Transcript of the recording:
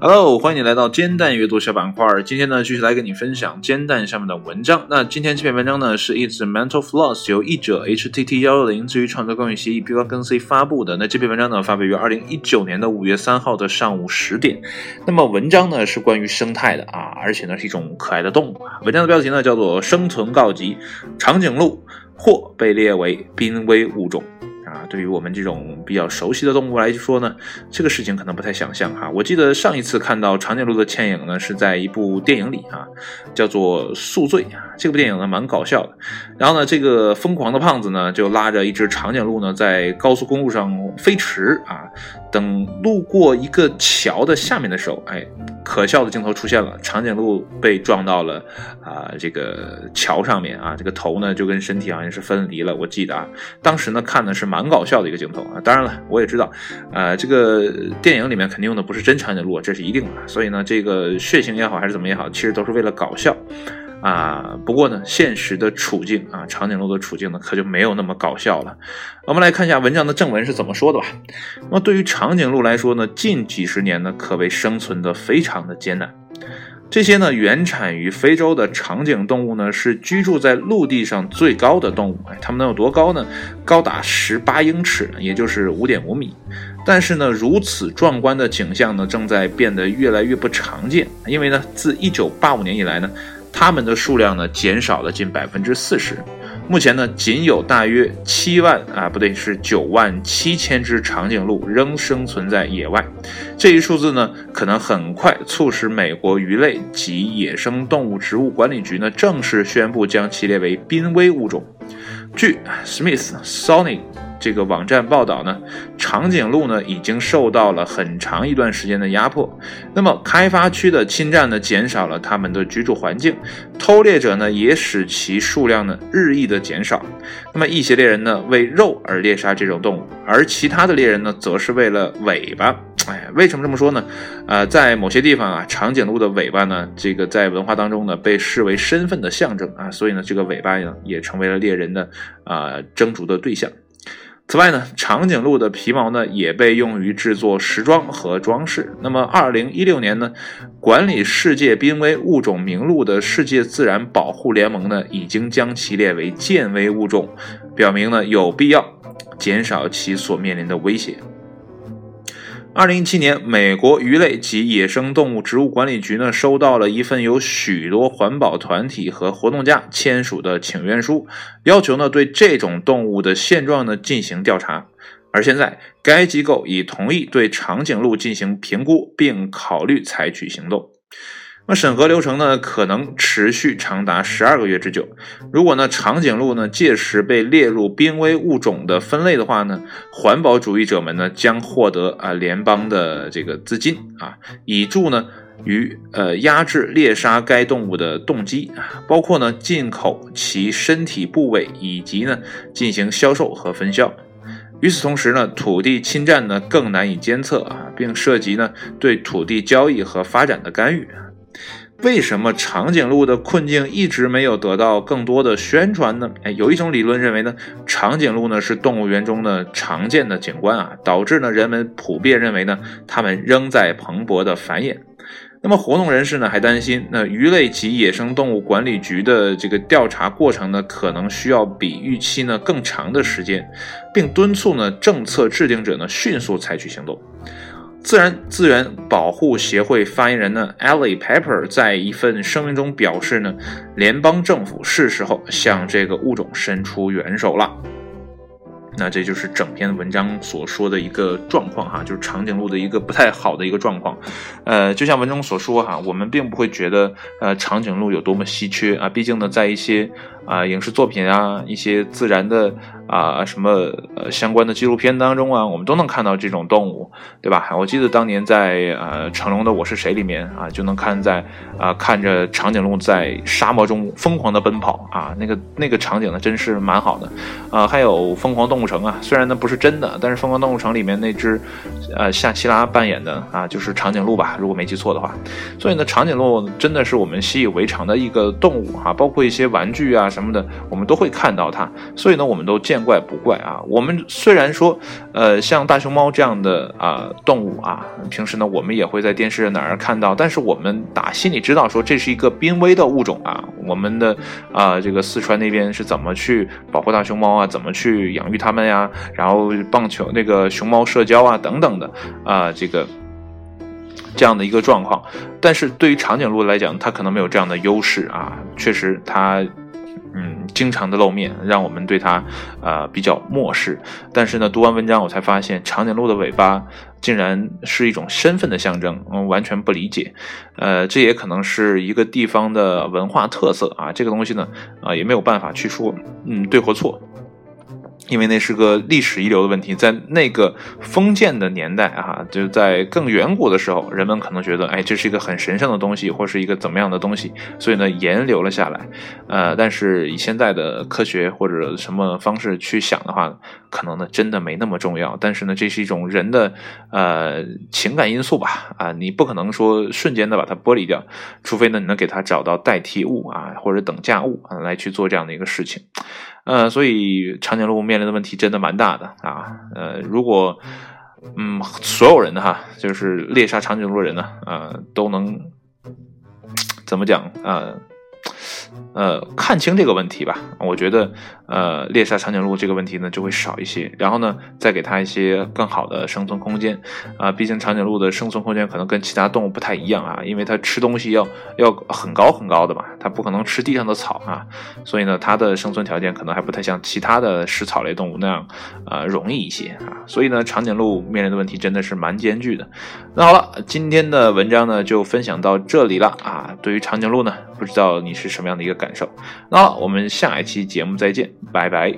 Hello，欢迎你来到煎蛋阅读小板块。今天呢，继续来跟你分享煎蛋上面的文章。那今天这篇文章呢，是《It's Mental Floss》，由译者 H T T 幺六零至于创作公益协议 B 方跟 C 发布的。那这篇文章呢，发表于二零一九年的五月三号的上午十点。那么文章呢，是关于生态的啊，而且呢，是一种可爱的动物。文章的标题呢，叫做《生存告急：长颈鹿或被列为濒危物种》。啊，对于我们这种比较熟悉的动物来说呢，这个事情可能不太想象哈。我记得上一次看到长颈鹿的倩影呢，是在一部电影里啊，叫做《宿醉》啊。这部电影呢蛮搞笑的。然后呢，这个疯狂的胖子呢就拉着一只长颈鹿呢在高速公路上飞驰啊。等路过一个桥的下面的时候，哎，可笑的镜头出现了，长颈鹿被撞到了啊这个桥上面啊，这个头呢就跟身体好像是分离了。我记得啊，当时呢看的是蛮搞笑的一个镜头啊。当然了，我也知道，呃，这个电影里面肯定用的不是真长颈鹿，这是一定的。所以呢，这个血腥也好还是怎么也好，其实都是为了搞笑。啊，不过呢，现实的处境啊，长颈鹿的处境呢，可就没有那么搞笑了。我们来看一下文章的正文是怎么说的吧。那么对于长颈鹿来说呢，近几十年呢，可谓生存的非常的艰难。这些呢，原产于非洲的长颈动物呢，是居住在陆地上最高的动物。哎，它们能有多高呢？高达十八英尺，也就是五点五米。但是呢，如此壮观的景象呢，正在变得越来越不常见。因为呢，自一九八五年以来呢。它们的数量呢减少了近百分之四十，目前呢仅有大约七万啊不对是九万七千只长颈鹿仍生存在野外，这一数字呢可能很快促使美国鱼类及野生动物植物管理局呢正式宣布将其列为濒危物种。据 Smith Sony。这个网站报道呢，长颈鹿呢已经受到了很长一段时间的压迫。那么开发区的侵占呢，减少了它们的居住环境；偷猎者呢，也使其数量呢日益的减少。那么一些猎人呢为肉而猎杀这种动物，而其他的猎人呢，则是为了尾巴。哎，为什么这么说呢？呃，在某些地方啊，长颈鹿的尾巴呢，这个在文化当中呢被视为身份的象征啊，所以呢，这个尾巴呢也成为了猎人的啊争逐的对象。此外呢，长颈鹿的皮毛呢也被用于制作时装和装饰。那么，二零一六年呢，管理世界濒危物种名录的世界自然保护联盟呢，已经将其列为健危物种，表明呢有必要减少其所面临的威胁。二零一七年，美国鱼类及野生动物植物管理局呢收到了一份由许多环保团体和活动家签署的请愿书，要求呢对这种动物的现状呢进行调查。而现在，该机构已同意对长颈鹿进行评估，并考虑采取行动。那审核流程呢，可能持续长达十二个月之久。如果呢，长颈鹿呢届时被列入濒危物种的分类的话呢，环保主义者们呢将获得啊联邦的这个资金啊，以助呢于呃压制猎杀该动物的动机啊，包括呢进口其身体部位以及呢进行销售和分销。与此同时呢，土地侵占呢更难以监测啊，并涉及呢对土地交易和发展的干预。为什么长颈鹿的困境一直没有得到更多的宣传呢？哎，有一种理论认为呢，长颈鹿呢是动物园中的常见的景观啊，导致呢人们普遍认为呢它们仍在蓬勃的繁衍。那么活动人士呢还担心，那鱼类及野生动物管理局的这个调查过程呢可能需要比预期呢更长的时间，并敦促呢政策制定者呢迅速采取行动。自然资源保护协会发言人呢，Ellie Pepper 在一份声明中表示呢，联邦政府是时候向这个物种伸出援手了。那这就是整篇文章所说的一个状况哈，就是长颈鹿的一个不太好的一个状况。呃，就像文中所说哈，我们并不会觉得呃长颈鹿有多么稀缺啊，毕竟呢，在一些啊影视作品啊，一些自然的。啊，什么呃相关的纪录片当中啊，我们都能看到这种动物，对吧？我记得当年在呃成龙的《我是谁》里面啊，就能看在啊看着长颈鹿在沙漠中疯狂的奔跑啊，那个那个场景呢，真是蛮好的。啊，还有《疯狂动物城》啊，虽然呢不是真的，但是《疯狂动物城》里面那只呃夏奇拉扮演的啊，就是长颈鹿吧，如果没记错的话。所以呢，长颈鹿真的是我们习以为常的一个动物哈，包括一些玩具啊什么的，我们都会看到它。所以呢，我们都见。见怪不怪啊。我们虽然说，呃，像大熊猫这样的啊动物啊，平时呢我们也会在电视哪儿看到，但是我们打心里知道说这是一个濒危的物种啊。我们的啊这个四川那边是怎么去保护大熊猫啊，怎么去养育它们呀？然后棒球那个熊猫社交啊等等的啊这个。这样的一个状况，但是对于长颈鹿来讲，它可能没有这样的优势啊。确实，它经常的露面，让我们对它呃比较漠视。但是呢，读完文章我才发现，长颈鹿的尾巴竟然是一种身份的象征，嗯，完全不理解。呃，这也可能是一个地方的文化特色啊。这个东西呢，啊也没有办法去说嗯对或错。因为那是个历史遗留的问题，在那个封建的年代啊，就在更远古的时候，人们可能觉得，哎，这是一个很神圣的东西，或是一个怎么样的东西，所以呢，沿留了下来。呃，但是以现在的科学或者什么方式去想的话，可能呢，真的没那么重要。但是呢，这是一种人的呃情感因素吧？啊，你不可能说瞬间的把它剥离掉，除非呢，你能给它找到代替物啊，或者等价物啊，来去做这样的一个事情。呃，所以长颈鹿面临的问题真的蛮大的啊。呃，如果嗯所有人哈，就是猎杀长颈鹿人呢，呃，都能 怎么讲啊？呃，呃看清这个问题吧，我觉得，呃，猎杀长颈鹿这个问题呢就会少一些，然后呢，再给它一些更好的生存空间，啊，毕竟长颈鹿的生存空间可能跟其他动物不太一样啊，因为它吃东西要要很高很高的嘛，它不可能吃地上的草啊，所以呢，它的生存条件可能还不太像其他的食草类动物那样，呃，容易一些啊，所以呢，长颈鹿面临的问题真的是蛮艰巨的。那好了，今天的文章呢就分享到这里了啊，对于长颈鹿呢，不知道你是什么样的一个感感受？那我们下一期节目再见，拜拜。